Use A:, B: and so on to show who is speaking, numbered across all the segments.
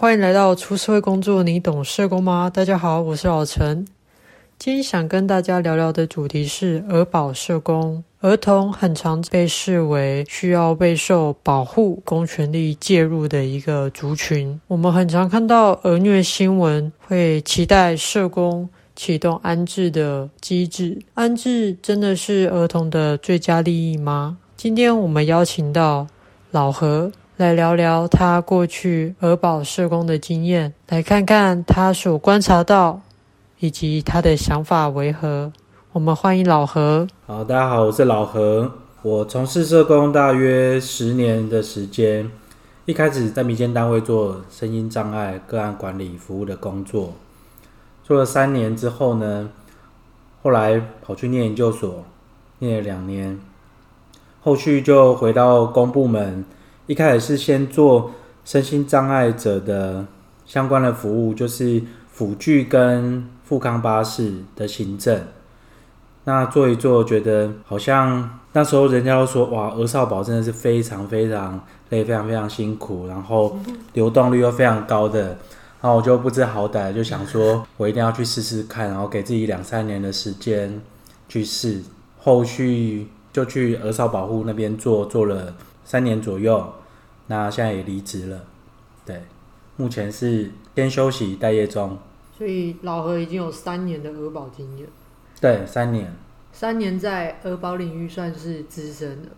A: 欢迎来到出社会工作，你懂社工吗？大家好，我是老陈。今天想跟大家聊聊的主题是儿保社工。儿童很常被视为需要备受保护、公权力介入的一个族群。我们很常看到儿虐新闻，会期待社工启动安置的机制。安置真的是儿童的最佳利益吗？今天我们邀请到老何来聊聊他过去儿保社工的经验，来看看他所观察到以及他的想法为何。我们欢迎老何。
B: 好，大家好，我是老何。我从事社工大约十年的时间，一开始在民间单位做声音障碍个案管理服务的工作，做了三年之后呢，后来跑去念研究所，念了两年，后续就回到公部门。一开始是先做身心障碍者的相关的服务，就是辅具跟富康巴士的行政。那做一做，觉得好像那时候人家都说，哇，儿少保真的是非常非常累，非常非常辛苦，然后流动率又非常高的。然后我就不知好歹，就想说我一定要去试试看，然后给自己两三年的时间去试。后续就去儿少保护那边做，做了三年左右。那现在也离职了，对，目前是先休息待业中。
A: 所以老何已经有三年的鹅保经验。
B: 对，三年，
A: 三年在鹅保领域算是资深的，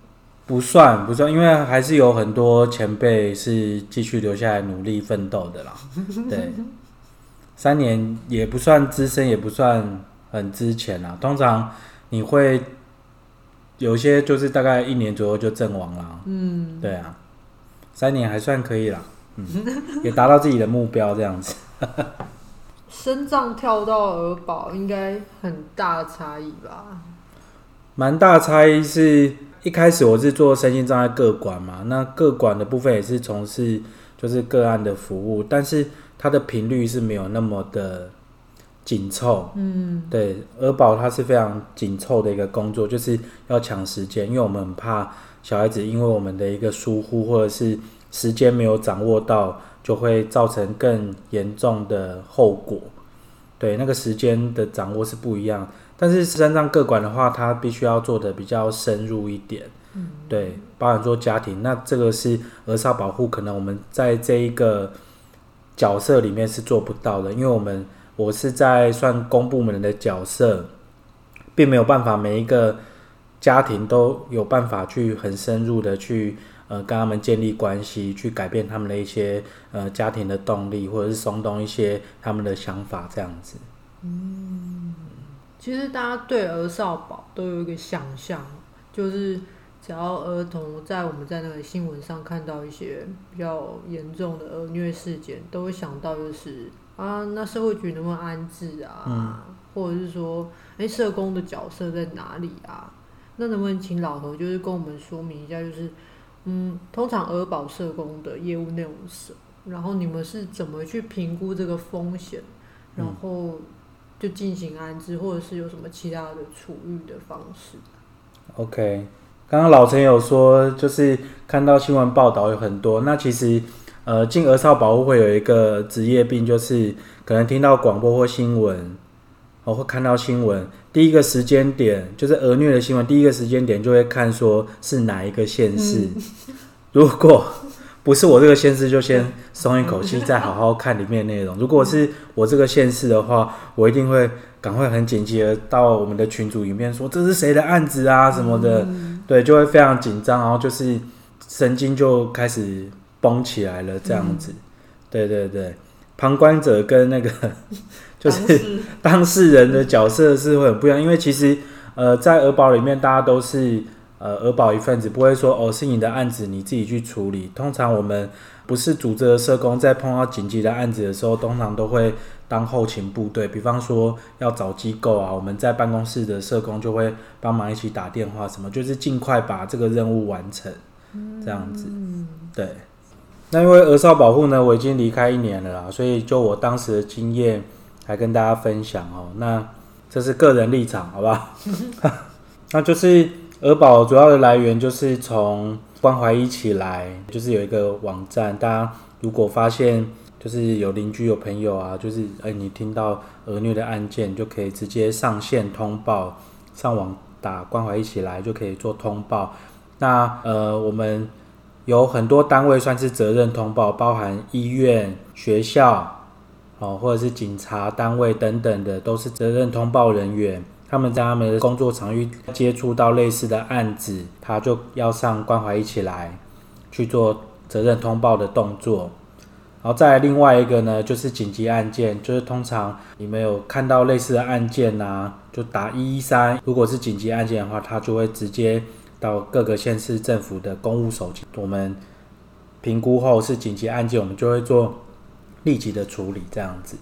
B: 不算不算，因为还是有很多前辈是继续留下来努力奋斗的啦。对，三年也不算资深，也不算很之前啦。通常你会有些就是大概一年左右就阵亡了。嗯，对啊，三年还算可以啦，嗯，也达到自己的目标这样子。
A: 身障跳到儿保，应该很大的差异吧？
B: 蛮大的差异是，一开始我是做身心障碍各管嘛，那各管的部分也是从事就是个案的服务，但是它的频率是没有那么的紧凑。嗯，对，儿保它是非常紧凑的一个工作，就是要抢时间，因为我们很怕小孩子因为我们的一个疏忽或者是时间没有掌握到。就会造成更严重的后果，对，那个时间的掌握是不一样。但是三上各管的话，它必须要做的比较深入一点，嗯，对，包含做家庭，那这个是儿少保护，可能我们在这一个角色里面是做不到的，因为我们我是在算公部门的角色，并没有办法每一个家庭都有办法去很深入的去。呃，跟他们建立关系，去改变他们的一些呃家庭的动力，或者是松动一些他们的想法，这样子。
A: 嗯，其实大家对儿少保都有一个想象，就是只要儿童在我们在那个新闻上看到一些比较严重的儿虐事件，都会想到就是啊，那社会局能不能安置啊？嗯、或者是说，哎、欸，社工的角色在哪里啊？那能不能请老何就是跟我们说明一下，就是。嗯，通常儿保社工的业务内容是，然后你们是怎么去评估这个风险，然后就进行安置，或者是有什么其他的处遇的方式
B: ？OK，刚刚老陈有说，就是看到新闻报道有很多，那其实呃进儿少保护会有一个职业病，就是可能听到广播或新闻。我会看到新闻，第一个时间点就是儿虐的新闻，第一个时间点就会看说是哪一个县市。嗯、如果不是我这个县市，就先松一口气，再好好看里面的内容。如果是我这个县市的话，我一定会赶快很紧急的到我们的群组里面说这是谁的案子啊什么的，嗯、对，就会非常紧张，然后就是神经就开始绷起来了，这样子。嗯、对对对，旁观者跟那个。就是 当事人的角色是会很不一样，因为其实，呃，在儿保里面，大家都是呃儿保一份子，不会说哦是你的案子你自己去处理。通常我们不是组织的社工，在碰到紧急的案子的时候，通常都会当后勤部队。比方说要找机构啊，我们在办公室的社工就会帮忙一起打电话，什么就是尽快把这个任务完成，这样子。对。那因为儿少保护呢，我已经离开一年了啦，所以就我当时的经验。来跟大家分享哦，那这是个人立场，好不好？那就是儿保主要的来源就是从关怀一起来，就是有一个网站，大家如果发现就是有邻居有朋友啊，就是哎、欸，你听到儿虐的案件，就可以直接上线通报，上网打关怀一起来就可以做通报。那呃，我们有很多单位算是责任通报，包含医院、学校，哦，或者是警察单位等等的，都是责任通报人员。他们在他们的工作场域接触到类似的案子，他就要上关怀一起来去做责任通报的动作。然后再另外一个呢，就是紧急案件，就是通常你们有看到类似的案件啊，就打一一三。如果是紧急案件的话，他就会直接到各个县市政府的公务手机。我们评估后是紧急案件，我们就会做立即的处理，这样子。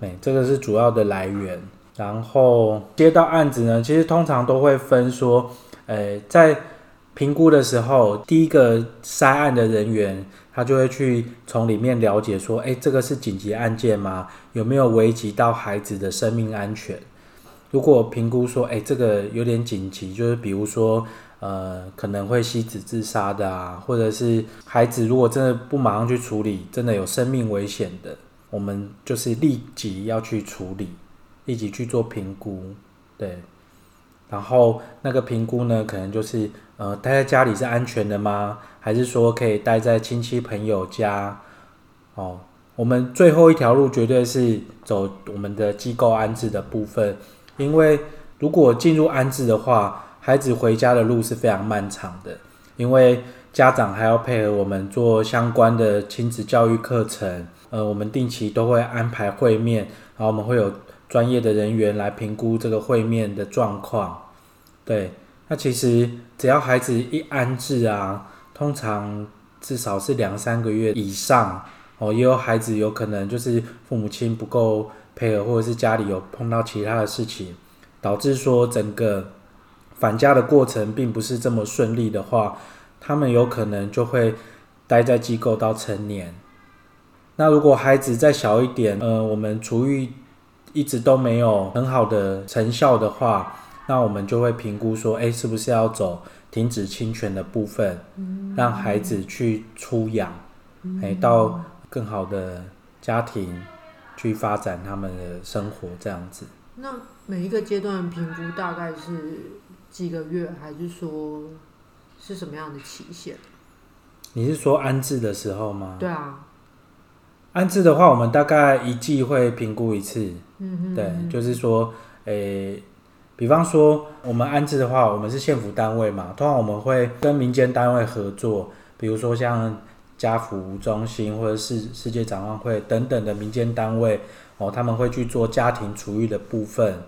B: 对，这个是主要的来源。然后接到案子呢，其实通常都会分说，呃，在评估的时候，第一个筛案的人员。他就会去从里面了解说，诶，这个是紧急案件吗？有没有危及到孩子的生命安全？如果评估说，诶，这个有点紧急，就是比如说，呃，可能会吸子自杀的啊，或者是孩子如果真的不马上去处理，真的有生命危险的，我们就是立即要去处理，立即去做评估，对。然后那个评估呢，可能就是，呃，待在家里是安全的吗？还是说可以待在亲戚朋友家？哦，我们最后一条路绝对是走我们的机构安置的部分，因为如果进入安置的话，孩子回家的路是非常漫长的，因为家长还要配合我们做相关的亲子教育课程，呃，我们定期都会安排会面，然后我们会有。专业的人员来评估这个会面的状况，对，那其实只要孩子一安置啊，通常至少是两三个月以上哦，也有孩子有可能就是父母亲不够配合，或者是家里有碰到其他的事情，导致说整个返家的过程并不是这么顺利的话，他们有可能就会待在机构到成年。那如果孩子再小一点，呃，我们处遇。一直都没有很好的成效的话，那我们就会评估说，哎，是不是要走停止侵权的部分，让孩子去出养，哎，到更好的家庭去发展他们的生活，这样子。
A: 那每一个阶段评估大概是几个月，还是说是什么样的期限？
B: 你是说安置的时候吗？
A: 对啊。
B: 安置的话，我们大概一季会评估一次。嗯哼，对，就是说，诶、欸，比方说我们安置的话，我们是县府单位嘛，通常我们会跟民间单位合作，比如说像家福中心或者是世界展望会等等的民间单位哦，他们会去做家庭厨育的部分。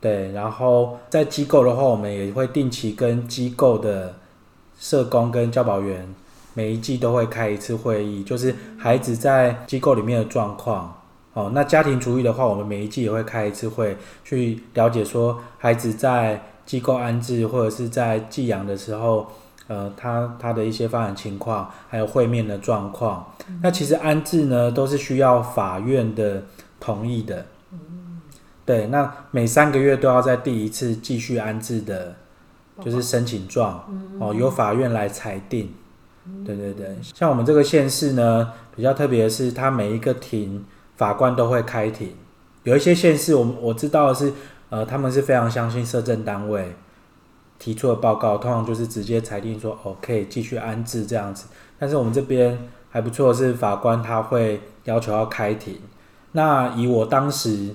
B: 对，然后在机构的话，我们也会定期跟机构的社工跟教保员。每一季都会开一次会议，就是孩子在机构里面的状况。哦，那家庭主义的话，我们每一季也会开一次会，去了解说孩子在机构安置或者是在寄养的时候，呃，他他的一些发展情况，还有会面的状况。那其实安置呢，都是需要法院的同意的。对，那每三个月都要在第一次继续安置的，就是申请状，哦，由法院来裁定。对对对，像我们这个县市呢，比较特别的是，它每一个庭法官都会开庭。有一些县市，我我知道的是，呃，他们是非常相信社政单位提出的报告，通常就是直接裁定说，哦，可以继续安置这样子。但是我们这边还不错的是，法官他会要求要开庭。那以我当时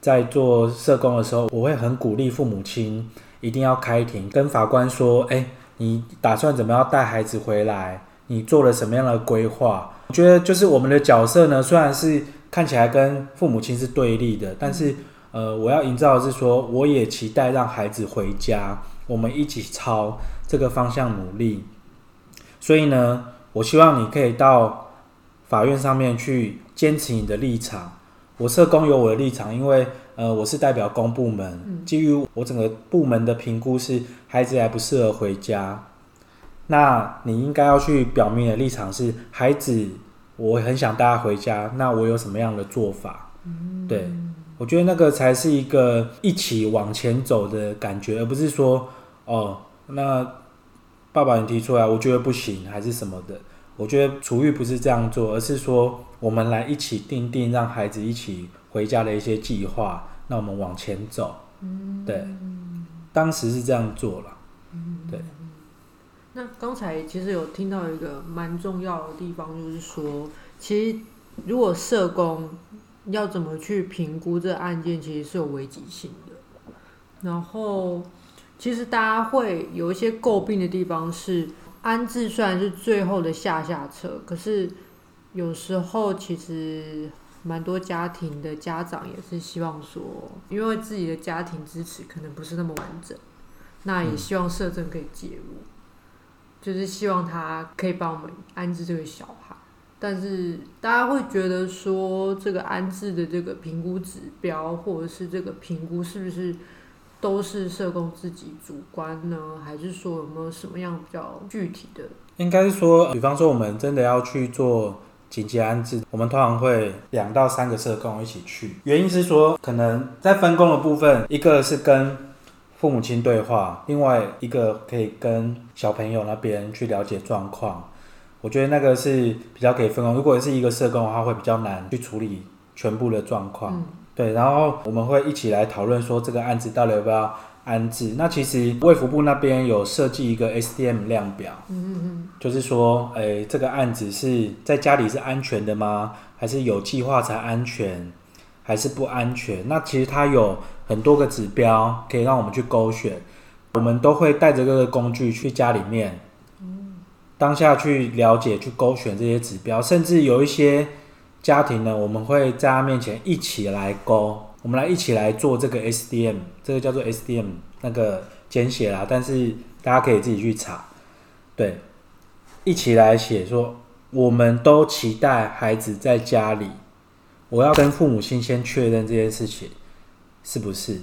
B: 在做社工的时候，我会很鼓励父母亲一定要开庭，跟法官说，哎。你打算怎么样带孩子回来？你做了什么样的规划？我觉得就是我们的角色呢，虽然是看起来跟父母亲是对立的，但是呃，我要营造的是说，我也期待让孩子回家，我们一起朝这个方向努力。所以呢，我希望你可以到法院上面去坚持你的立场。我社工有我的立场，因为呃，我是代表公部门，基于我整个部门的评估是孩子还不适合回家，那你应该要去表明的立场是孩子，我很想带他回家，那我有什么样的做法？对，我觉得那个才是一个一起往前走的感觉，而不是说哦，那爸爸你提出来，我觉得不行，还是什么的。我觉得厨育不是这样做，而是说我们来一起定定让孩子一起回家的一些计划，那我们往前走。嗯，对，当时是这样做了。嗯，对。
A: 那刚才其实有听到一个蛮重要的地方，就是说，其实如果社工要怎么去评估这案件，其实是有危机性的。然后，其实大家会有一些诟病的地方是。安置虽然是最后的下下策，可是有时候其实蛮多家庭的家长也是希望说，因为自己的家庭支持可能不是那么完整，那也希望社政可以介入，就是希望他可以帮我们安置这个小孩。但是大家会觉得说，这个安置的这个评估指标，或者是这个评估是不是？都是社工自己主观呢，还是说有没有什么样比较具体的？
B: 应该是说，比方说我们真的要去做紧急安置，我们通常会两到三个社工一起去。原因是说，可能在分工的部分，一个是跟父母亲对话，另外一个可以跟小朋友那边去了解状况。我觉得那个是比较可以分工。如果是一个社工的话，会比较难去处理全部的状况。嗯对，然后我们会一起来讨论说这个案子到底要不要安置。那其实卫福部那边有设计一个 SDM 量表，嗯嗯嗯，就是说，诶，这个案子是在家里是安全的吗？还是有计划才安全，还是不安全？那其实它有很多个指标可以让我们去勾选。我们都会带着这个工具去家里面，当下去了解、去勾选这些指标，甚至有一些。家庭呢，我们会在他面前一起来勾，我们来一起来做这个 SDM，这个叫做 SDM 那个简写啦，但是大家可以自己去查，对，一起来写说，我们都期待孩子在家里，我要跟父母亲先确认这件事情是不是，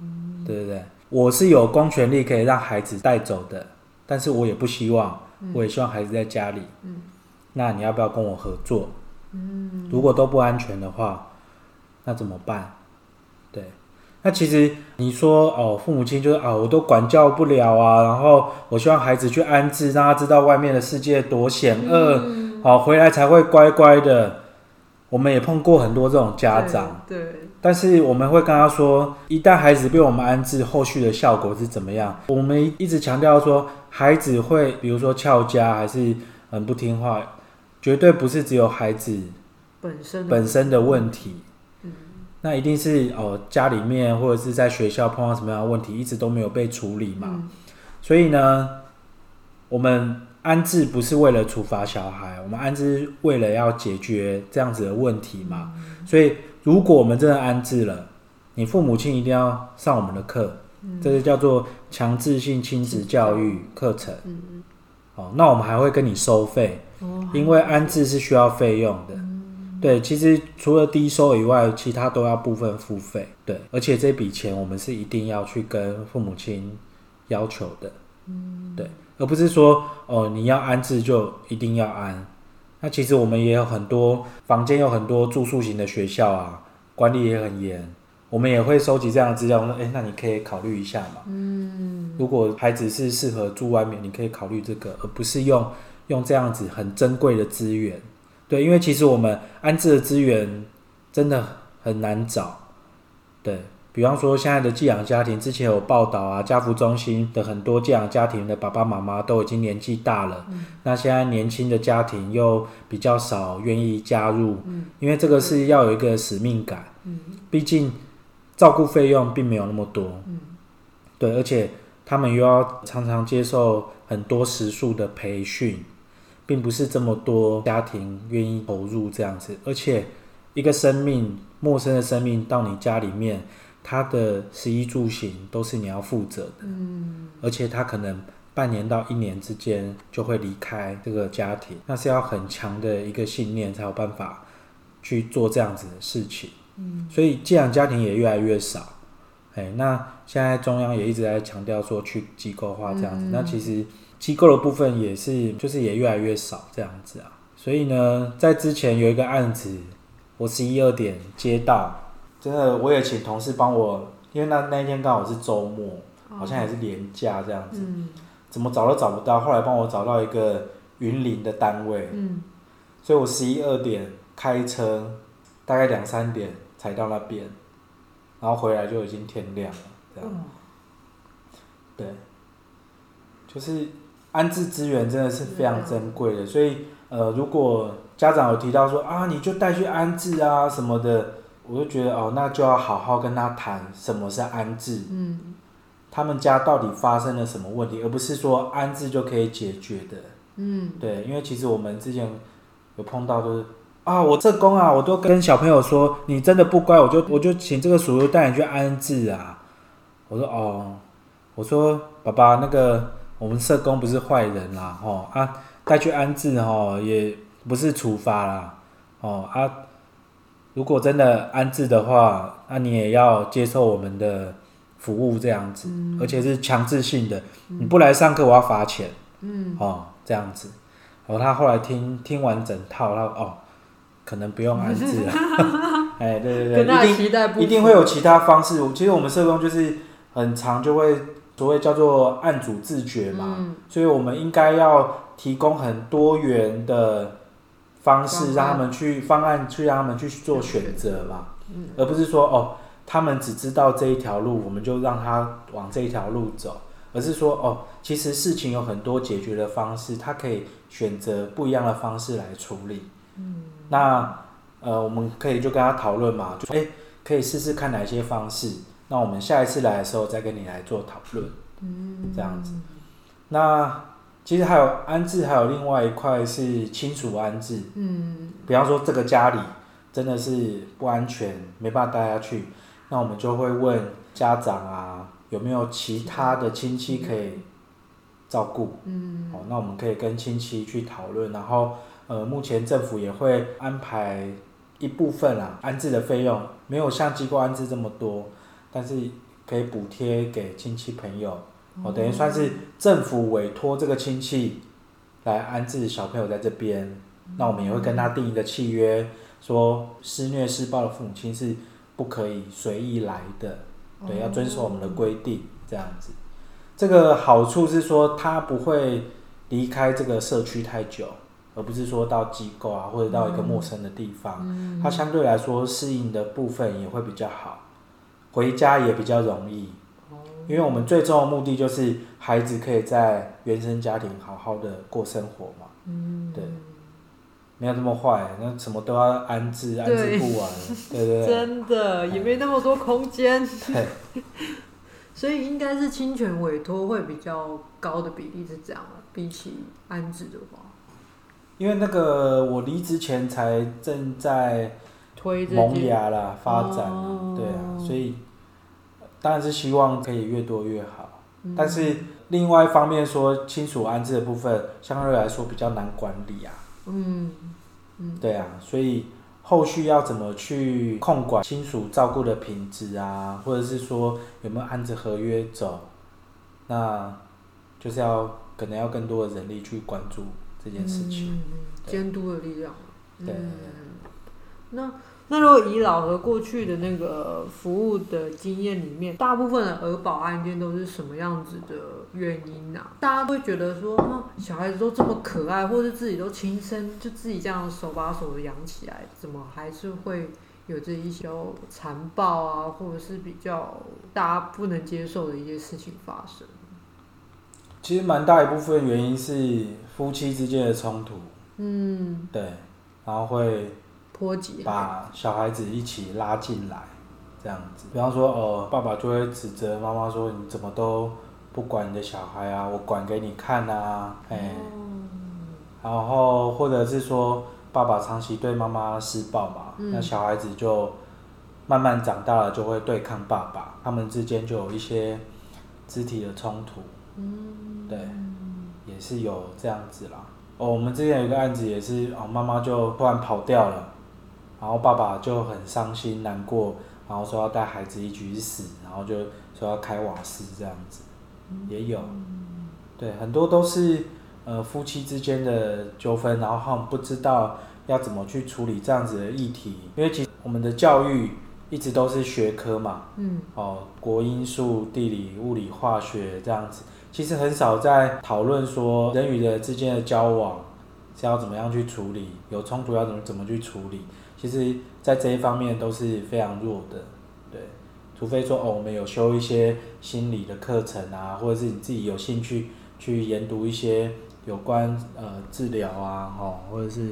B: 嗯，对不对？我是有公权力可以让孩子带走的，但是我也不希望，我也希望孩子在家里，嗯，那你要不要跟我合作？如果都不安全的话，那怎么办？对，那其实你说哦，父母亲就是啊、哦，我都管教不了啊，然后我希望孩子去安置，让他知道外面的世界多险恶，嗯、好回来才会乖乖的。我们也碰过很多这种家长，对，对，但是我们会跟他说，一旦孩子被我们安置，后续的效果是怎么样？我们一直强调说，孩子会比如说翘家，还是很不听话。绝对不是只有孩子本身本身的问题，嗯，那一定是哦家里面或者是在学校碰到什么样的问题，一直都没有被处理嘛。嗯，所以呢，我们安置不是为了处罚小孩，我们安置为了要解决这样子的问题嘛。嗯，所以如果我们真的安置了，你父母亲一定要上我们的课，嗯，这个叫做强制性亲子教育课程。嗯，哦，那我们还会跟你收费。因为安置是需要费用的，对，其实除了低收以外，其他都要部分付费，对，而且这笔钱我们是一定要去跟父母亲要求的，对，而不是说哦你要安置就一定要安，那其实我们也有很多房间，有很多住宿型的学校啊，管理也很严，我们也会收集这样的资料，说哎，那你可以考虑一下嘛，嗯，如果孩子是适合住外面，你可以考虑这个，而不是用。用这样子很珍贵的资源，对，因为其实我们安置的资源真的很难找，对，比方说现在的寄养家庭，之前有报道啊，家福中心的很多寄养家庭的爸爸妈妈都已经年纪大了，嗯，那现在年轻的家庭又比较少愿意加入，嗯，因为这个是要有一个使命感，嗯，毕竟照顾费用并没有那么多，嗯，对，而且他们又要常常接受很多时数的培训。并不是这么多家庭愿意投入这样子，而且一个生命，陌生的生命到你家里面，他的食衣住行都是你要负责的，嗯，而且他可能半年到一年之间就会离开这个家庭，那是要很强的一个信念才有办法去做这样子的事情，嗯，所以寄养家庭也越来越少，哎，那现在中央也一直在强调说去机构化这样子，嗯，那其实。机构的部分也是，就是也越来越少这样子啊。所以呢，在之前有一个案子，我十一二点接到，真的我也请同事帮我，因为那那一天刚好是周末，好像也是年假这样子，怎么找都找不到。后来帮我找到一个云林的单位，
A: 嗯，
B: 所以我十一二点开车，大概两三点才到那边，然后回来就已经天亮了，这样，
A: 嗯、
B: 对，就是安置资源真的是非常珍贵的，所以呃，如果家长有提到说啊，你就带去安置啊什么的，我就觉得哦，那就要好好跟他谈什么是安置，
A: 嗯，
B: 他们家到底发生了什么问题，而不是说安置就可以解决的。
A: 嗯，
B: 对，因为其实我们之前有碰到，就是啊，我这工啊，我都跟小朋友说，你真的不乖，我就我就请这个叔叔带你去安置啊。我说哦，我说爸爸，那个我们社工不是坏人啦，哦啊，带去安置哦，也不是处罚啦，哦啊，如果真的安置的话，那你也要接受我们的服务这样子，
A: 嗯、
B: 而且是强制性的，你不来上课我要罚钱，
A: 嗯，
B: 哦。这样子，然后他后来听听完整套，他哦，可能不用安置了，哎，对对对，一定一定会有其他方式。其实我们社工就是很常就会所谓叫做案主自觉嘛，嗯、所以我们应该要提供很多元的方式，让他们去方案去让他们去做选择嘛，嗯、而不是说哦，他们只知道这一条路，我们就让他往这一条路走。而是说哦，其实事情有很多解决的方式，他可以选择不一样的方式来处理。嗯，那呃，我们可以就跟他讨论嘛，就说哎，可以试试看哪些方式。那我们下一次来的时候再跟你来做讨论。嗯，这样子。那其实还有安置，还有另外一块是亲属安置。嗯，比方说这个家里真的是不安全，没办法带下去，那我们就会问家长啊。有没有其他的亲戚可以照顾？嗯，好，那我们可以跟亲戚去讨论，然后呃，目前政府也会安排一部分啊安置的费用，没有像机构安置这么多，但是可以补贴给亲戚朋友，哦，等于算是政府委托这个亲戚来安置小朋友在这边，那我们也会跟他订一个契约，说施虐施暴的父母亲是不可以随意来的。对，要遵守我们的规定，这样子。这个好处是说，他不会离开这个社区太久，而不是说到机构啊，或者到一个陌生的地方。嗯，他相对来说适应的部分也会比较好，回家也比较容易。因为我们最终的目的就是孩子可以在原生家庭好好的过生活嘛。嗯，对。没有那么坏，那什么都要安置，安置不完，对，对。真的
A: 也没那么多空间。
B: 对。
A: 所以应该是侵权委托会比较高的比例是这样，比起安置的话。
B: 因为那个我离职前才正在推萌芽啦，发展，哦、对啊，所以当然是希望可以越多越好。嗯、但是另外一方面说，亲属安置的部分相对来说比较难管理啊。嗯，嗯，对啊，所以后续要怎么去控管亲属照顾的品质啊，或者是说有没有按着合约走，那就是要可能要更多的人力去关注这件事情，
A: 嗯，监督的力量。
B: 对，
A: 嗯，那。那如果以老和过去的那个服务的经验里面，大部分的儿保案件都是什么样子的原因呢？啊？大家会觉得说，啊，小孩子都这么可爱，或是自己都亲生，就自己这样手把手的养起来，怎么还是会有这一些残暴啊，或者是比较大家不能接受的一些事情发生？
B: 其实蛮大一部分原因是夫妻之间的冲突。嗯，对，然后会。把小孩子一起拉进来，这样子。比方说，呃，爸爸就会指责妈妈说：“你怎么都不管你的小孩啊？我管给你看啊！”哎，嗯、然后或者是说，爸爸长期对妈妈施暴嘛，嗯、那小孩子就慢慢长大了，就会对抗爸爸，他们之间就有一些肢体的冲突。嗯，对，也是有这样子啦。哦，我们之前有一个案子，也是哦，妈妈就突然跑掉了。然后爸爸就很伤心难过，然后说要带孩子一起去死，然后就说要开瓦斯这样子，也有，对，很多都是呃夫妻之间的纠纷，然后他们不知道要怎么去处理这样子的议题，因为其实我们的教育一直都是学科嘛，嗯，哦，国英数地理物理化学这样子，其实很少在讨论说人与人之间的交往是要怎么样去处理，有冲突要怎么怎么去处理。其实，在这一方面都是非常弱的，对。除非说哦，我们有修一些心理的课程啊，或者是你自己有兴趣去研读一些有关呃治疗啊，哦，或者是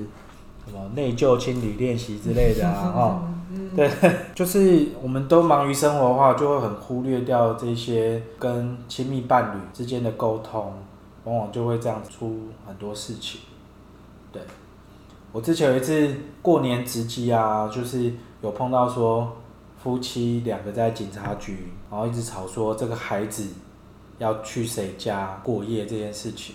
B: 什么内疚清理练习之类的啊，哦，对，就是我们都忙于生活的话，就会很忽略掉这些跟亲密伴侣之间的沟通，往往就会这样出很多事情。对，我之前有一次过年值机啊，就是有碰到说。夫妻两个在警察局，然后一直吵说这个孩子要去谁家过夜这件事情，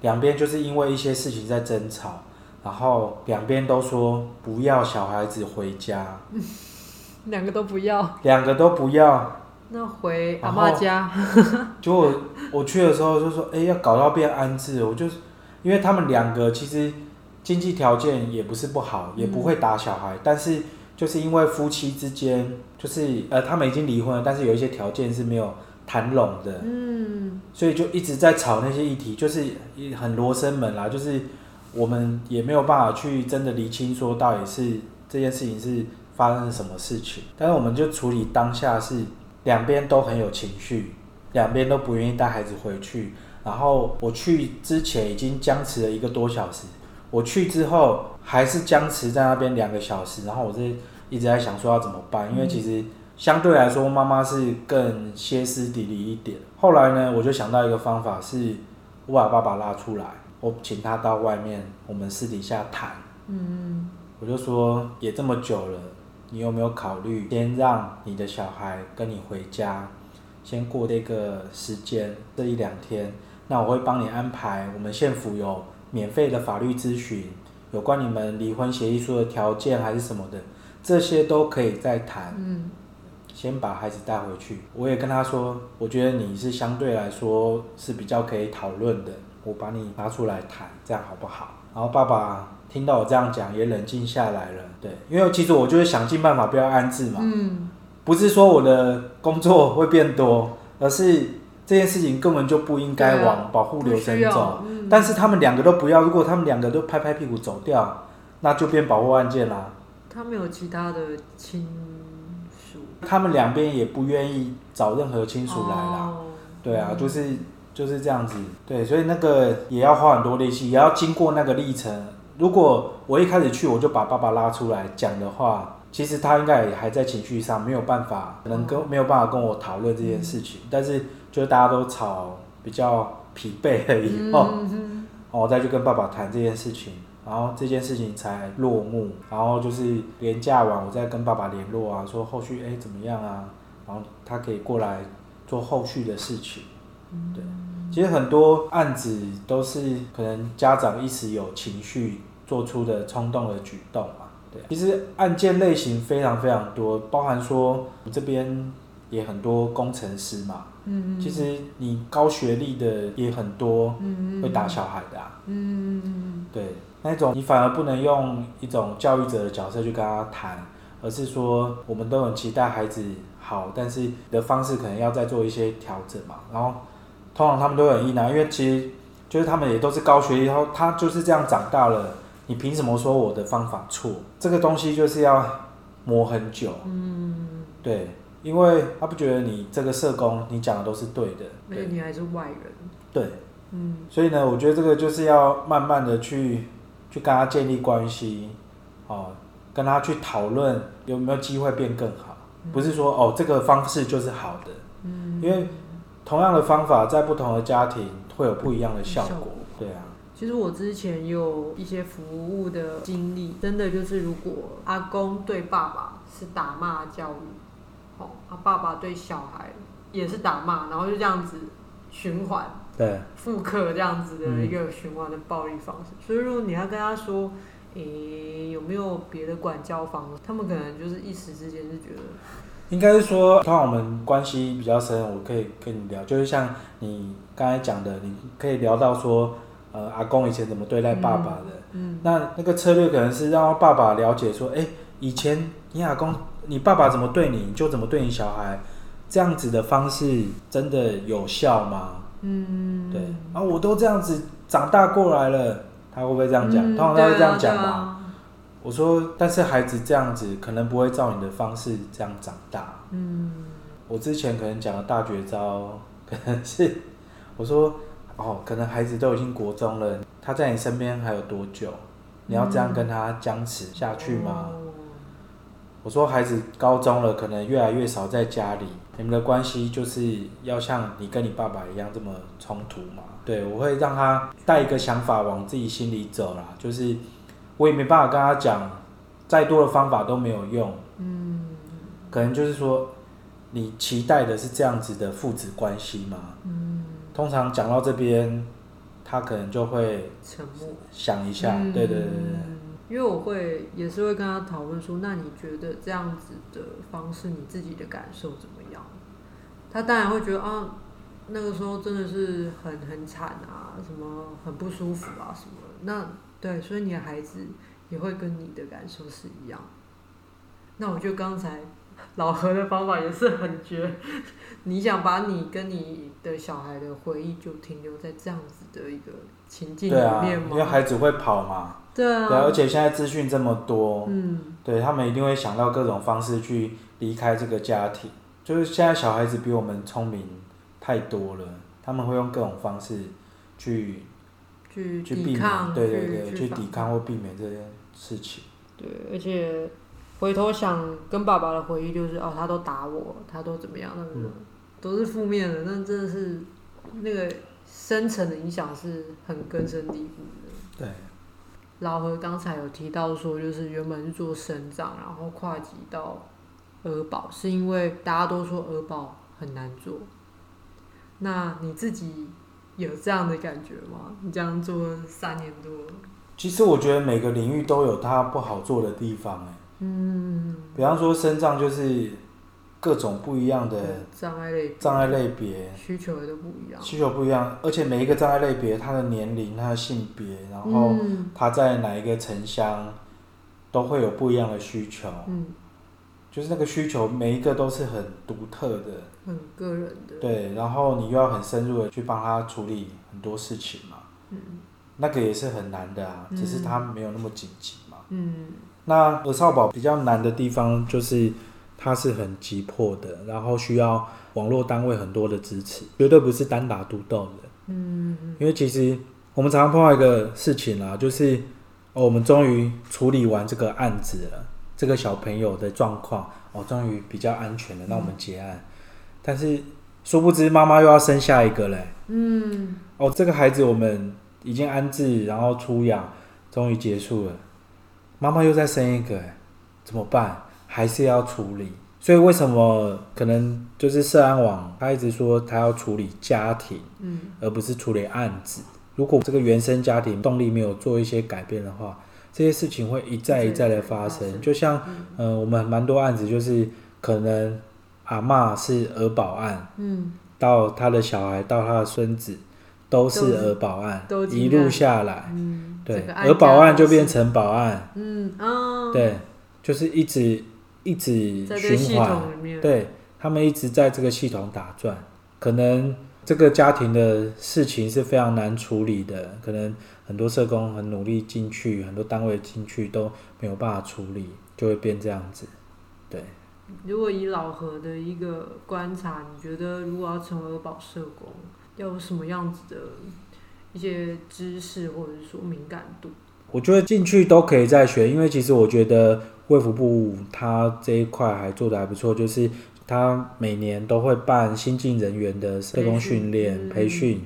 B: 两边就是因为一些事情在争吵，然后两边都说不要小孩子回家，
A: 两个都不要，
B: 两个都不要，
A: 那回阿妈家，
B: 结果我去的时候就说，哎，要搞到变安置，我就因为他们两个其实经济条件也不是不好，也不会打小孩，嗯、但是。就是因为夫妻之间，就是呃，他们已经离婚了，但是有一些条件是没有谈拢的，嗯，所以就一直在吵那些议题，就是很罗生门啦，就是我们也没有办法去真的厘清说到底是这件事情是发生了什么事情，但是我们就处理当下是两边都很有情绪，两边都不愿意带孩子回去，然后我去之前已经僵持了一个多小时。我去之后还是僵持在那边两个小时，然后我是一直在想说要怎么办，因为其实相对来说妈妈是更歇斯底里一点。后来呢，我就想到一个方法，是我把爸爸拉出来，我请他到外面，我们私底下谈。嗯，我就说也这么久了，你有没有考虑先让你的小孩跟你回家，先过这个时间这一两天，那我会帮你安排，我们县府有。免费的法律咨询，有关你们离婚协议书的条件还是什么的，这些都可以再谈。嗯，先把孩子带回去。我也跟他说，我觉得你是相对来说是比较可以讨论的，我把你拿出来谈，这样好不好？然后爸爸听到我这样讲，也冷静下来了。对，因为其实我就是想尽办法不要安置嘛。嗯，不是说我的工作会变多，而是。这件事情根本就不应该往保护流程走，嗯、但是他们两个都不要。如果他们两个都拍拍屁股走掉，那就变保护案件啦。
A: 他们有其他的亲属，
B: 他们两边也不愿意找任何亲属来啦。哦、对啊，就是就是这样子。对，所以那个也要花很多力气，也要经过那个历程。如果我一开始去，我就把爸爸拉出来讲的话，其实他应该也还在情绪上，没有办法，可能跟没有办法跟我讨论这件事情，嗯、但是。就是大家都吵比较疲惫了以后，嗯、我再去跟爸爸谈这件事情，然后这件事情才落幕。然后就是连假完，我再跟爸爸联络啊，说后续哎怎么样啊，然后他可以过来做后续的事情。对，其实很多案子都是可能家长一时有情绪做出的冲动的举动嘛。对，其实案件类型非常非常多，包含说我这边也很多工程师嘛。嗯，其实你高学历的也很多，会打小孩的啊。嗯嗯，对，那种你反而不能用一种教育者的角色去跟他谈，而是说我们都很期待孩子好，但是你的方式可能要再做一些调整嘛。然后通常他们都很意难，因为其实就是他们也都是高学历，然后他就是这样长大了，你凭什么说我的方法错？这个东西就是要磨很久。嗯，对。因为他不觉得你这个社工，你讲的都是对的，
A: 而且你还是外人。
B: 对，嗯，所以呢，我觉得这个就是要慢慢的去去跟他建立关系，哦，跟他去讨论有没有机会变更好，嗯、不是说哦这个方式就是好的，嗯，因为同样的方法在不同的家庭会有不一样的效果。
A: 其实我之前有一些服务的经历，真的就是如果阿公对爸爸是打骂教育。他爸爸对小孩也是打骂，然后就这样子循环，对，复刻这样子的一个循环的暴力方式。嗯、所以如果你要跟他说，诶、欸，有没有别的管教方式？他们可能就是一时之间就觉得，
B: 应该是说，通常我们关系比较深，我可以跟你聊，就是像你刚才讲的，你可以聊到说，呃，阿公以前怎么对待爸爸的，嗯，嗯那那个策略可能是让爸爸了解说，哎、欸，以前你阿公。你爸爸怎么对你，你就怎么对你小孩，这样子的方式真的有效吗？嗯，对，啊，我都这样子长大过来了，他会不会这样讲？嗯、通常他会这样讲吗？啊、我说，但是孩子这样子可能不会照你的方式这样长大。嗯，我之前可能讲的大绝招，可能是我说，哦，可能孩子都已经国中了，他在你身边还有多久？你要这样跟他僵持下去吗？嗯、我说，孩子高中了，可能越来越少在家里。你们的关系就是要像你跟你爸爸一样这么冲突吗？对，我会让他带一个想法往自己心里走啦，就是我也没办法跟他讲，再多的方法都没有用。嗯，可能就是说，你期待的是这样子的父子关系吗？嗯，通常讲到这边，他可能就会沉默，想一下。对对对对。
A: 因为我会也是会跟他讨论说，那你觉得这样子的方式，你自己的感受怎么样？他当然会觉得啊，那个时候真的是很很惨啊，什么很不舒服啊什么。那对，所以你的孩子也会跟你的感受是一样。那我就刚才老何的方法也是很绝。你想把你跟你的小孩的回忆就停留在这样子的一个情境里面吗？
B: 因为孩子会跑嘛。
A: 对啊。
B: 对，而且现在资讯这么多，嗯，对他们一定会想到各种方式去离开这个家庭。就是现在小孩子比我们聪明太多了，他们会用各种方式去
A: 去
B: 去避免，对对对，去抵抗或避免这件事情。
A: 对，而且回头想跟爸爸的回忆就是哦，他都打我，他都怎么样，那个、嗯、都是负面的，那真的是那个深层的影响是很根深蒂固的。
B: 对。
A: 老何刚才有提到说，就是原本是做省长，然后跨级到。儿保是因为大家都说儿保很难做，那你自己有这样的感觉吗？你这样做三年多。
B: 其实我觉得每个领域都有它不好做的地方，哎，嗯，比方说肾脏就是各种不一样的
A: 障碍类
B: 障碍类别，
A: 需求也都不一样，
B: 需求不一样，而且每一个障碍类别，他的年龄、他的性别，然后他在哪一个城乡，都会有不一样的需求，嗯。就是那个需求，每一个都是很独特的，
A: 很个人的。
B: 对，然后你又要很深入的去帮他处理很多事情嘛。嗯。那个也是很难的啊，只是他没有那么紧急嘛。嗯。那鹅少保比较难的地方就是，它是很急迫的，然后需要网络单位很多的支持，绝对不是单打独斗的。嗯。因为其实我们常常碰到一个事情啦，就是哦，我们终于处理完这个案子了。这个小朋友的状况，哦，终于比较安全了，那我们结案。嗯、但是殊不知妈妈又要生下一个嘞。嗯。哦，这个孩子我们已经安置，然后出养，终于结束了。妈妈又再生一个，怎么办？还是要处理。所以为什么可能就是涉案网他一直说他要处理家庭，嗯，而不是处理案子。如果这个原生家庭动力没有做一些改变的话。这些事情会一再一再的发生，就像，嗯、呃，我们蛮多案子，就是可能阿嬷是儿保案，嗯，到他的小孩到他的孙子都是儿保案，一路下来，嗯，对，儿保案就变成保案，嗯，哦，对，就是一直一直循环，对，他们一直在这个系统打转，可能这个家庭的事情是非常难处理的，可能。很多社工很努力进去，很多单位进去都没有办法处理，就会变这样子。对。
A: 如果以老何的一个观察，你觉得如果要成为儿保社工，要有什么样子的一些知识或者是说敏感度？
B: 我觉得进去都可以再学，因为其实我觉得卫福部他这一块还做的还不错，就是他每年都会办新进人员的社工训练培训。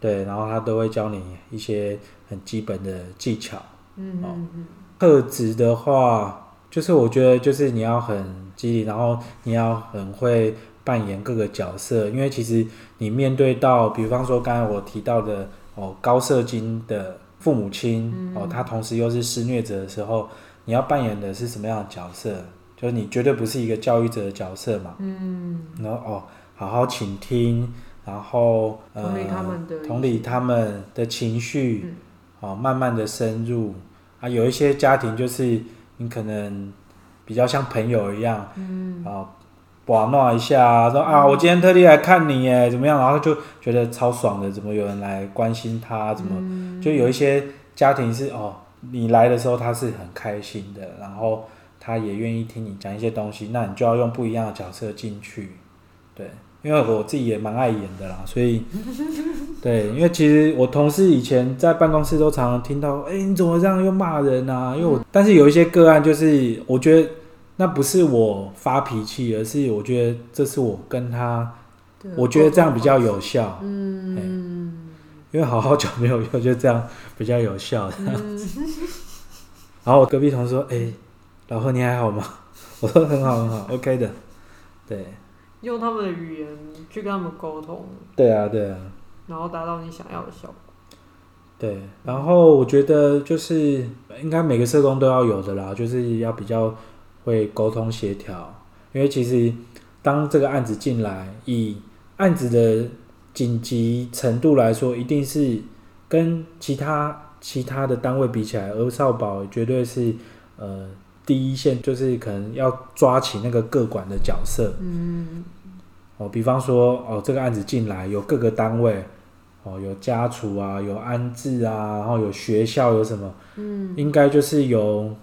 B: 对，然后他都会教你一些很基本的技巧。嗯嗯嗯。特质的话，就是我觉得就是你要很激励，然后你要很会扮演各个角色，因为其实你面对到，比方说刚才我提到的哦，高射精的父母亲、嗯、哦，他同时又是施虐者的时候，你要扮演的是什么样的角色？就是你绝对不是一个教育者的角色嘛。嗯。然后哦，好好倾听。然后，呃，同理他们的，同理他们的情绪，嗯、哦，慢慢的深入啊。有一些家庭就是你可能比较像朋友一样，嗯，啊、哦，玩闹一下，说啊，我今天特地来看你，耶，怎么样？然后就觉得超爽的，怎么有人来关心他？怎么、嗯、就有一些家庭是哦，你来的时候他是很开心的，然后他也愿意听你讲一些东西，那你就要用不一样的角色进去，对。因为我自己也蛮爱演的啦，所以，对，因为其实我同事以前在办公室都常常听到，哎，你怎么这样又骂人啊？因为我，但是有一些个案，就是我觉得那不是我发脾气，而是我觉得这是我跟他，我觉得这样比较有效，嗯，因为好好久没有用，就这样比较有效。然后我隔壁同事说，哎，老何你还好吗？我说很好很好，OK 的，对。
A: 用他们的语言去跟他们沟通，
B: 对啊，对啊，
A: 然后达到你想要的效果。
B: 对，然后我觉得就是应该每个社工都要有的啦，就是要比较会沟通协调，因为其实当这个案子进来，以案子的紧急程度来说，一定是跟其他其他的单位比起来，儿少保绝对是呃。第一线就是可能要抓起那个各管的角色，嗯，哦，比方说哦，这个案子进来有各个单位，哦，有家厨啊，有安置啊，然后有学校有什么，嗯，应该就是由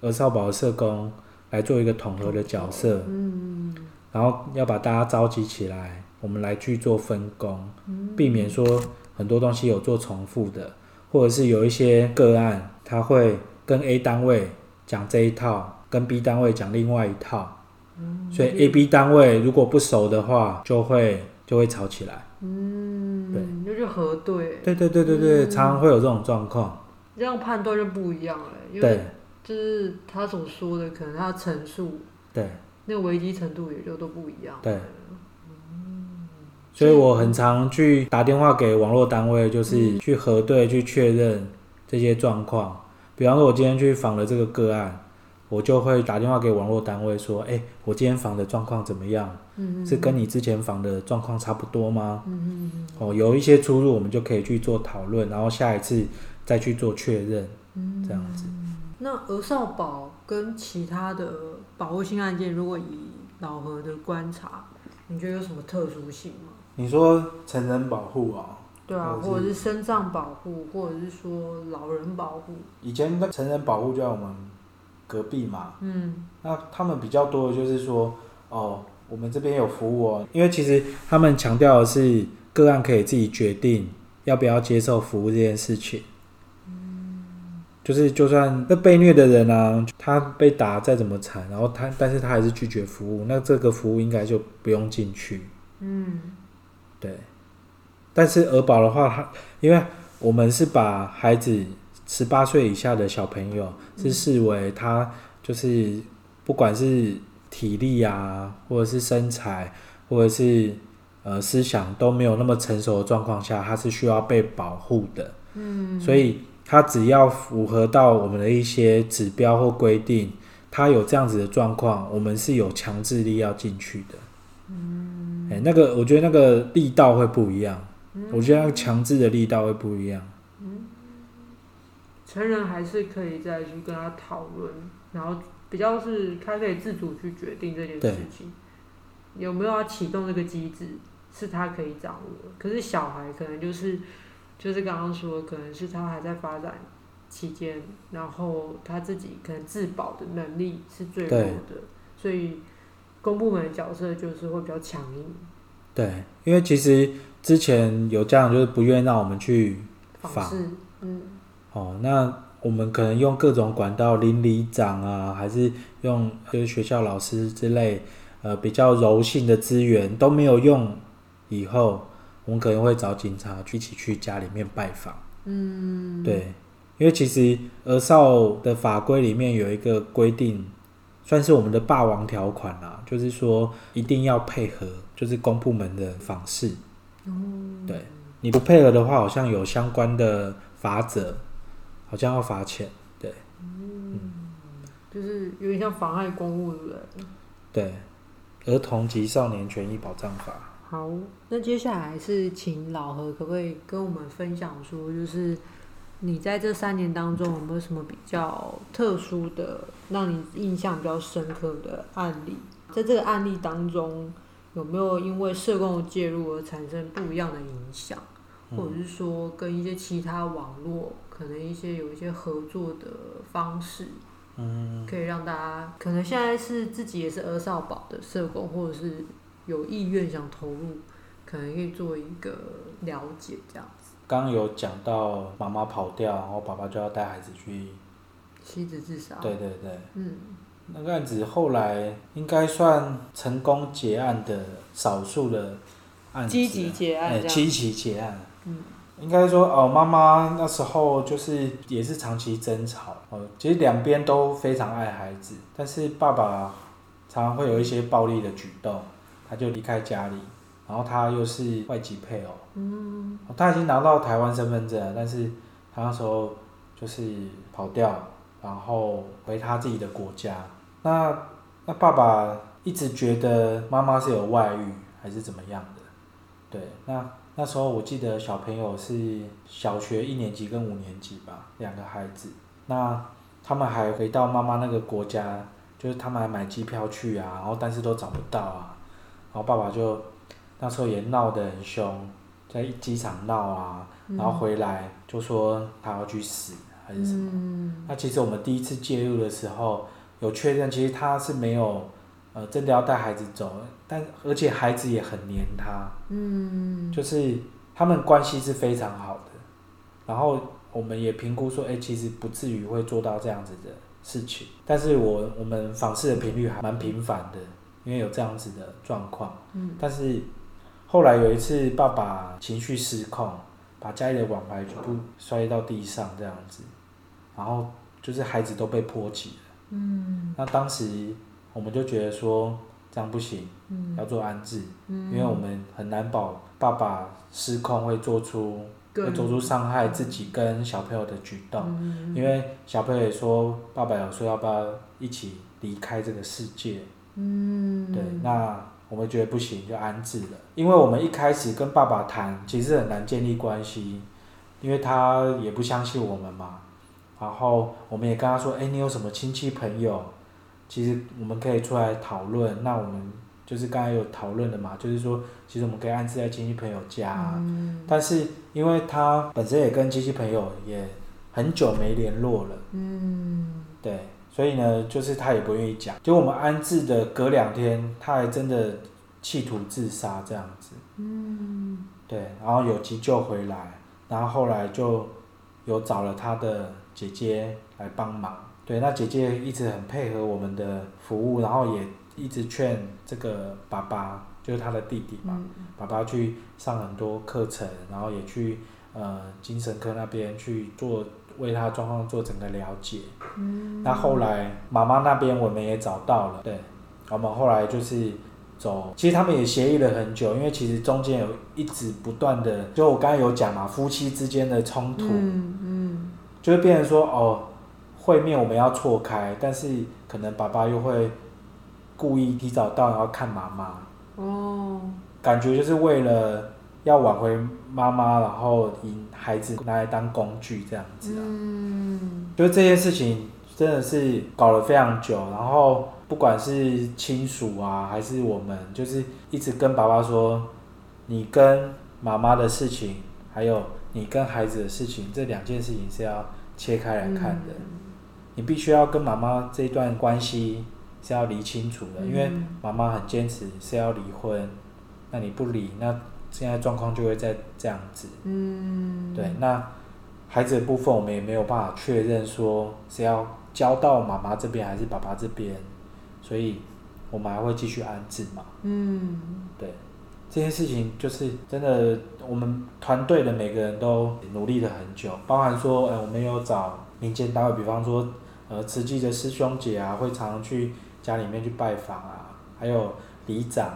B: 儿少保的社工来做一个统合的角色，嗯，然后要把大家召集起来，我们来去做分工，避免说很多东西有做重复的，或者是有一些个案，他会跟 A 单位。讲这一套，跟 B 单位讲另外一套，嗯、所以 A、B 单位如果不熟的话，就会就会吵起来。嗯，对，
A: 那就核对。
B: 对对对对对，嗯、常常会有这种状况。
A: 这样判断就不一样了，因为就是他所说的，可能他陈述，对，那个危机程度也就都不一样。对，嗯、
B: 所以我很常去打电话给网络单位，就是去核对、嗯、去确认这些状况。比方说，我今天去访了这个个案，我就会打电话给网络单位说：“哎、欸，我今天访的状况怎么样？是跟你之前访的状况差不多吗？哦，有一些出入，我们就可以去做讨论，然后下一次再去做确认，嗯、这样子。
A: 那儿少保跟其他的保护性案件，如果以老何的观察，你觉得有什么特殊性吗？
B: 你说成人保护啊？
A: 对啊，或者是身障保护，或者是说老人保护。
B: 以前的成人保护就在我们隔壁嘛。嗯。那他们比较多的就是说，哦，我们这边有服务哦，因为其实他们强调的是个案可以自己决定要不要接受服务这件事情。嗯。就是就算那被虐的人啊，他被打再怎么惨，然后他但是他还是拒绝服务，那这个服务应该就不用进去。嗯。对。但是儿保的话，他因为我们是把孩子十八岁以下的小朋友是视为他就是不管是体力啊，或者是身材，或者是呃思想都没有那么成熟的状况下，他是需要被保护的。嗯，所以他只要符合到我们的一些指标或规定，他有这样子的状况，我们是有强制力要进去的。嗯，哎，那个我觉得那个力道会不一样。我觉得那个强制的力道会不一样。
A: 嗯，成人还是可以再去跟他讨论，然后比较是他可以自主去决定这件事情，有没有要启动这个机制，是他可以掌握。可是小孩可能就是，就是刚刚说，可能是他还在发展期间，然后他自己可能自保的能力是最弱的，所以公部门的角色就是会比较强硬。
B: 对，因为其实。之前有家长就是不愿意让我们去访，嗯，哦，那我们可能用各种管道，邻里长啊，还是用就是学校老师之类，呃，比较柔性的资源都没有用，以后我们可能会找警察一起去家里面拜访，嗯，对，因为其实儿少的法规里面有一个规定，算是我们的霸王条款啦，就是说一定要配合，就是公部门的访视。嗯，对，你不配合的话，好像有相关的罚则，好像要罚钱。对，嗯，
A: 就是有点像妨碍公务，对不
B: 对？对，儿童及少年权益保障法。
A: 好，那接下来是请老何，可不可以跟我们分享说，就是你在这三年当中有没有什么比较特殊的，让你印象比较深刻的案例？在这个案例当中，有没有因为社工的介入而产生不一样的影响，嗯、或者是说跟一些其他网络可能一些有一些合作的方式，嗯，可以让大家可能现在是自己也是儿少保的社工，或者是有意愿想投入，可能可以做一个了解这样子。
B: 刚刚有讲到妈妈跑掉，然后爸爸就要带孩子去，
A: 妻子自杀。
B: 对对对，嗯。那个案子后来应该算成功结案的少数的案子，积极结案，积极结案。嗯，应该说哦，妈妈那时候就是也是长期争吵哦，其实两边都非常爱孩子，但是爸爸常常会有一些暴力的举动，他就离开家里，然后他又是外籍配偶，嗯，他已经拿到台湾身份证了，但是他那时候就是跑掉。然后回他自己的国家，那那爸爸一直觉得妈妈是有外遇还是怎么样的？对，那那时候我记得小朋友是小学一年级跟五年级吧，两个孩子，那他们还回到妈妈那个国家，就是他们还买机票去啊，然后但是都找不到啊，然后爸爸就那时候也闹得很凶，在机场闹啊，然后回来就说他要去死。还是什么？嗯、那其实我们第一次介入的时候，有确认，其实他是没有，呃，真的要带孩子走，但而且孩子也很黏他，嗯，就是他们关系是非常好的。然后我们也评估说，哎、欸，其实不至于会做到这样子的事情。但是我我们访视的频率还蛮频繁的，因为有这样子的状况。嗯，但是后来有一次，爸爸情绪失控。把家里的碗盘全部摔到地上，这样子，然后就是孩子都被波及了。嗯，那当时我们就觉得说这样不行，嗯，要做安置，嗯，因为我们很难保爸爸失控会做出会做出伤害自己跟小朋友的举动，嗯，因为小朋友也说爸爸有说要不要一起离开这个世界，嗯，对，那。我们觉得不行，就安置了。因为我们一开始跟爸爸谈，其实很难建立关系，因为他也不相信我们嘛。然后我们也跟他说：“哎，你有什么亲戚朋友？其实我们可以出来讨论。”那我们就是刚才有讨论的嘛，就是说，其实我们可以安置在亲戚朋友家。嗯。但是因为他本身也跟亲戚朋友也很久没联络了。嗯。对。所以呢，就是他也不愿意讲。就我们安置的隔两天，他还真的企图自杀这样子。嗯。对，然后有急救回来，然后后来就有找了他的姐姐来帮忙。对，那姐姐一直很配合我们的服务，然后也一直劝这个爸爸，就是他的弟弟嘛，嗯、爸爸去上很多课程，然后也去呃精神科那边去做。为他状况做整个了解，嗯，那后来妈妈那边我们也找到了，对，我们后来就是走，其实他们也协议了很久，因为其实中间有一直不断的，就我刚才有讲嘛，夫妻之间的冲突，嗯嗯，就会变成说哦，会面我们要错开，但是可能爸爸又会故意提早到，然后看妈妈，哦，感觉就是为了。要挽回妈妈，然后以孩子拿来当工具这样子啊，嗯，就这件事情真的是搞了非常久，然后不管是亲属啊，还是我们，就是一直跟爸爸说，你跟妈妈的事情，还有你跟孩子的事情，这两件事情是要切开来看的，嗯，你必须要跟妈妈这段关系是要理清楚的，因为妈妈很坚持是要离婚，那你不离那。现在状况就会在这样子，嗯，对，那孩子的部分我们也没有办法确认说是要交到妈妈这边还是爸爸这边，所以我们还会继续安置嘛，嗯，对，这件事情就是真的，我们团队的每个人都努力了很久，包含说，呃，我们有找民间单位，比方说，呃，慈济的师兄姐啊，会常常去家里面去拜访啊，还有里长。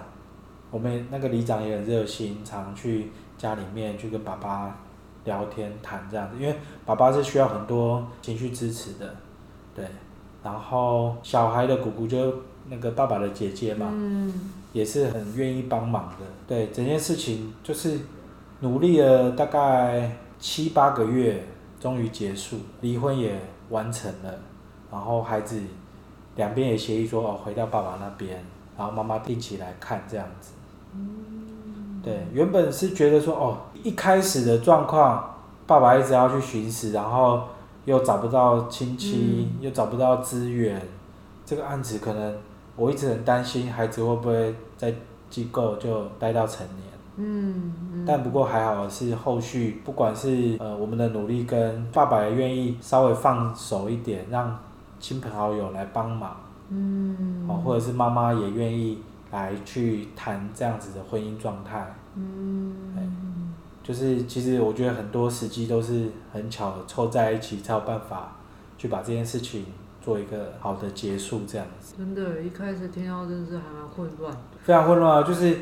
B: 我们那个里长也很热心，常去家里面去跟爸爸聊天谈这样子，因为爸爸是需要很多情绪支持的，对。然后小孩的姑姑就那个爸爸的姐姐嘛，嗯，也是很愿意帮忙的，对。整件事情就是努力了大概七八个月，终于结束，离婚也完成了，然后孩子两边也协议说哦，回到爸爸那边。然后妈妈定期来看这样子。对，原本是觉得说，哦，一开始的状况，爸爸一直要去寻死，然后又找不到亲戚，嗯、又找不到资源，这个案子可能我一直很担心孩子会不会在机构就待到成年。嗯，嗯，但不过还好是后续，不管是呃我们的努力跟爸爸也愿意稍微放手一点，让亲朋好友来帮忙，嗯，哦，或者是妈妈也愿意来去谈这样子的婚姻状态，嗯，就是其实我觉得很多时机都是很巧的凑在一起才有办法去把这件事情做一个好的结束，这样子。
A: 真的，一开始听到真是还蛮混乱，
B: 非常混乱啊，就是。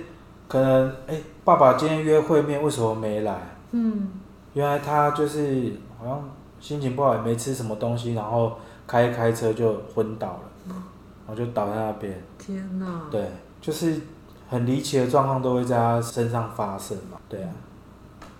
B: 可能哎、欸，爸爸今天约会面为什么没来？嗯，原来他就是好像心情不好，也没吃什么东西，然后开开车就昏倒了，嗯、然后就倒在那边。
A: 天哪！
B: 对，就是很离奇的状况都会在他身上发生嘛。对啊。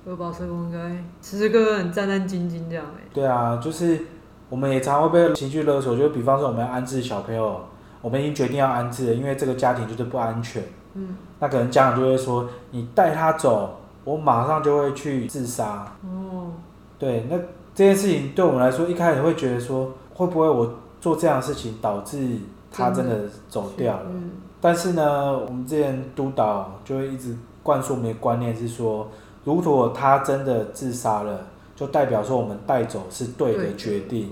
A: 有保社工应该时时刻刻很战战兢兢这样哎。
B: 对啊，就是我们也常会被情绪勒索，就比方说我们要安置小朋友，我们已经决定要安置了，因为这个家庭就是不安全。嗯，那可能家长就会说：“你带他走，我马上就会去自杀。”哦，对，那这件事情对我们来说，一开始会觉得说，会不会我做这样的事情导致他真的走掉了？嗯，但是呢，我们之前督导就会一直灌输我们的观念是说，如果他真的自杀了，就代表说我们带走是对的决定，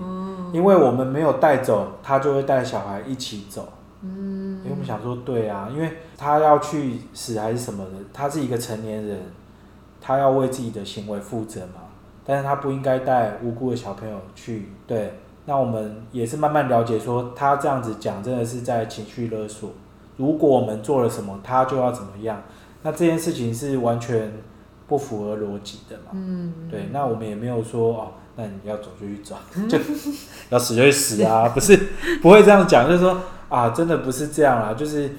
B: 因为我们没有带走，他就会带小孩一起走。嗯，因为我们想说，对啊，因为他要去死还是什么的，他是一个成年人，他要为自己的行为负责嘛。但是他不应该带无辜的小朋友去。对，那我们也是慢慢了解说，他这样子讲真的是在情绪勒索。如果我们做了什么，他就要怎么样。那这件事情是完全不符合逻辑的嘛。嗯，对，那我们也没有说哦，那你要走就去走，就 要死就去死啊，不是，不会这样讲，就是说。啊，真的不是这样啦，就是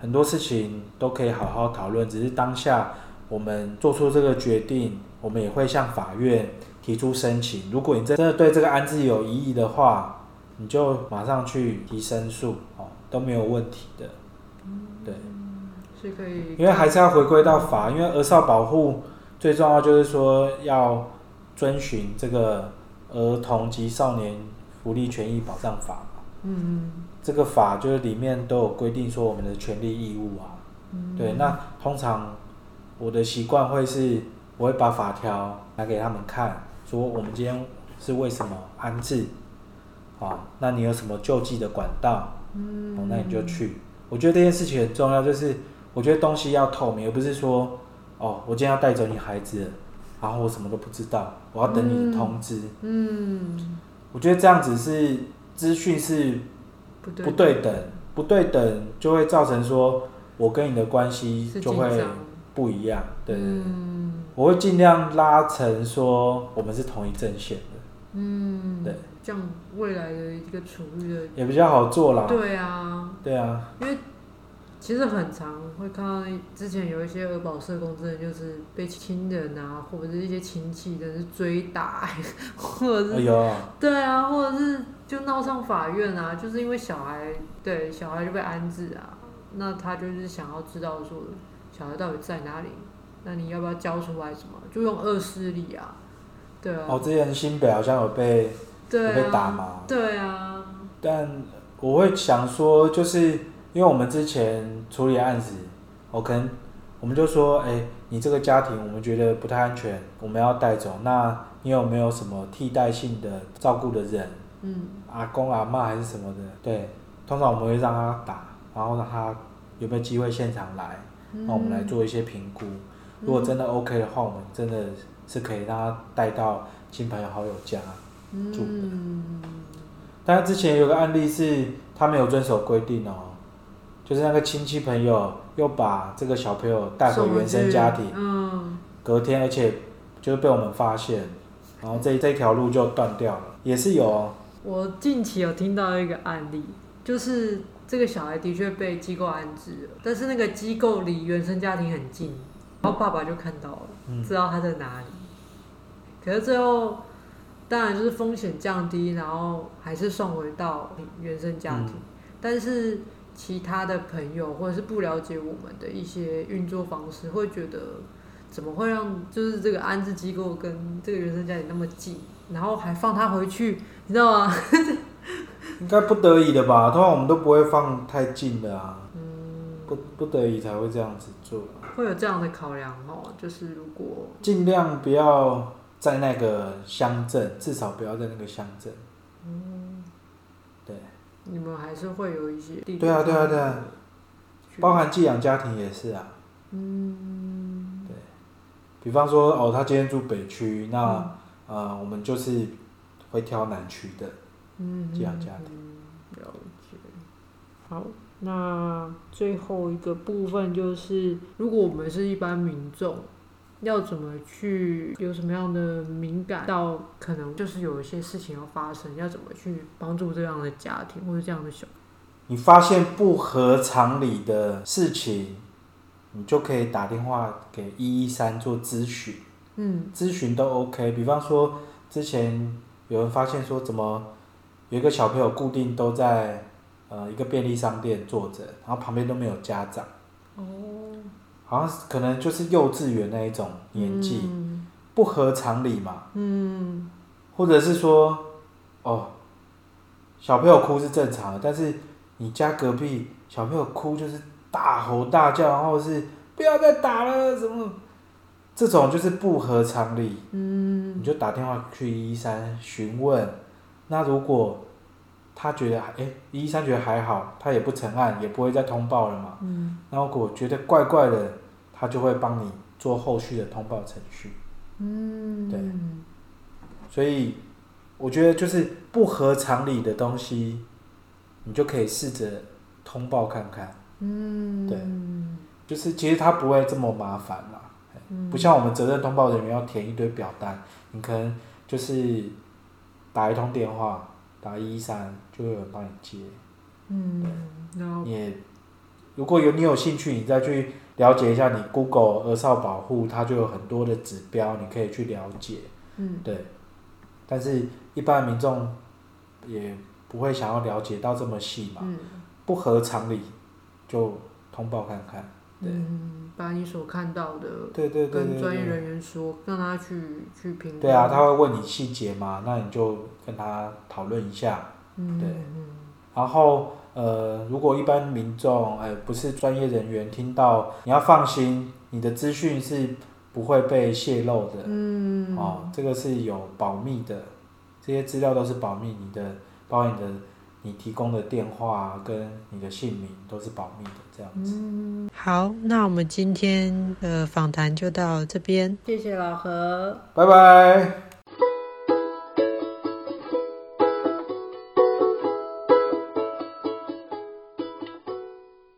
B: 很多事情都可以好好讨论，只是当下我们做出这个决定，我们也会向法院提出申请。如果你真的对这个安置有疑义的话，你就马上去提申诉，哦，都没有问题的。对，
A: 是可以，
B: 因为还是要回归到法，因为儿少保护最重要就是说要遵循这个儿童及少年福利权益保障法嘛。嗯。这个法就是里面都有规定说我们的权利义务啊，嗯、对，那通常我的习惯会是，我会把法条拿给他们看，说我们今天是为什么安置，啊，那你有什么救济的管道，嗯，那你就去。我觉得这件事情很重要，就是我觉得东西要透明，而不是说，哦，我今天要带走你孩子，然后我什么都不知道，我要等你的通知，嗯，嗯，我觉得这样子是资讯是。不对等，不对等就会造成说，我跟你的关系就会不一样。对，嗯、我会尽量拉成说，我们是同一阵线的。嗯，对，
A: 这样未来的一个储育的
B: 也比较好做啦。
A: 对啊，
B: 对啊，
A: 因为。其实很常会看到，之前有一些儿保社工，真的就是被亲人啊，或者是一些亲戚，真的是追打，或者是，哎，对啊，或者是就闹上法院啊，就是因为小孩，对，小孩就被安置啊，那他就是想要知道说，小孩到底在哪里，那你要不要交出来什么？就用恶势力啊，对啊。
B: 哦，之前新北好像有被，有被打嘛？
A: 对啊。
B: 但我会想说，就是。因为我们之前处理案子，我可能我们就说，哎，你这个家庭我们觉得不太安全，我们要带走。那你有没有什么替代性的照顾的人？嗯，阿公阿妈还是什么的？对，通常我们会让他打，然后让他有没有机会现场来，那我们来做一些评估。如果真的 OK 的话，我们真的是可以让他带到亲朋好友家住的。嗯，但是之前有个案例是，他没有遵守规定哦。就是那个亲戚朋友又把这个小朋友带回原生家庭，嗯，隔天而且就被我们发现，然后这这条路就断掉了，也是有哦。
A: 我近期有听到一个案例，就是这个小孩的确被机构安置了，但是那个机构离原生家庭很近，然后爸爸就看到了，嗯，知道他在哪里，可是最后当然就是风险降低，然后还是送回到原生家庭，嗯，但是。其他的朋友或者是不了解我们的一些运作方式，会觉得怎么会让就是这个安置机构跟这个原生家庭那么近，然后还放他回去，你知道吗？
B: 应该不得已的吧？通常我们都不会放太近的啊。嗯，不不得已才会这样子做。
A: 会有这样的考量哦，就是如果
B: 尽量不要在那个乡镇，至少不要在那个乡镇。嗯，对。
A: 你们还是会有一些地
B: 对啊，对啊，对啊，包含寄养家庭也是啊。嗯，对。比方说，哦，他今天住北区，那啊、嗯呃，我们就是会挑南区的寄养家庭。
A: 嗯，了解。好。那最后一个部分就是，如果我们是一般民众，要怎么去有什么样的敏感到可能就是有一些事情要发生，要怎么去帮助这样的家庭或者这样的小？
B: 你发现不合常理的事情，你就可以打电话给一一三做咨询。嗯，咨询都 OK。比方说，之前有人发现说，怎么有一个小朋友固定都在。呃，一个便利商店坐着，然后旁边都没有家长。哦，好像可能就是幼稚园那一种年纪，嗯、不合常理嘛。嗯，或者是说，哦，小朋友哭是正常的，但是你家隔壁小朋友哭就是大吼大叫，然后是不要再打了，什么这种就是不合常理。嗯，你就打电话去一一三询问。那如果他觉得，哎，一一三觉得还好，他也不成案，也不会再通报了嘛。嗯。然后我觉得怪怪的，他就会帮你做后续的通报程序。嗯。对。所以，我觉得就是不合常理的东西，你就可以试着通报看看。嗯。对。就是其实他不会这么麻烦嘛。嗯。不像我们责任通报人员要填一堆表单，你可能就是打一通电话。打一一三就会有人帮你接，嗯，对，也如果有你有兴趣，你再去了解一下，你 Google 儿少保护，它就有很多的指标，你可以去了解，嗯，对，但是一般民众也不会想要了解到这么细嘛，嗯，不合常理就通报看看。
A: 嗯，把你所看到的，
B: 对对对，
A: 跟专业人员说，让他去去评估。
B: 对啊，他会问你细节嘛，那你就跟他讨论一下。嗯，对。然后呃，如果一般民众哎不是专业人员，听到你要放心，你的资讯是不会被泄露的。嗯。哦，这个是有保密的，这些资料都是保密，你的包括你的。你提供的电话跟你的姓名都是保密的，这样子。
A: 嗯，好，那我们今天的访谈就到这边，谢谢老何，
B: 拜拜。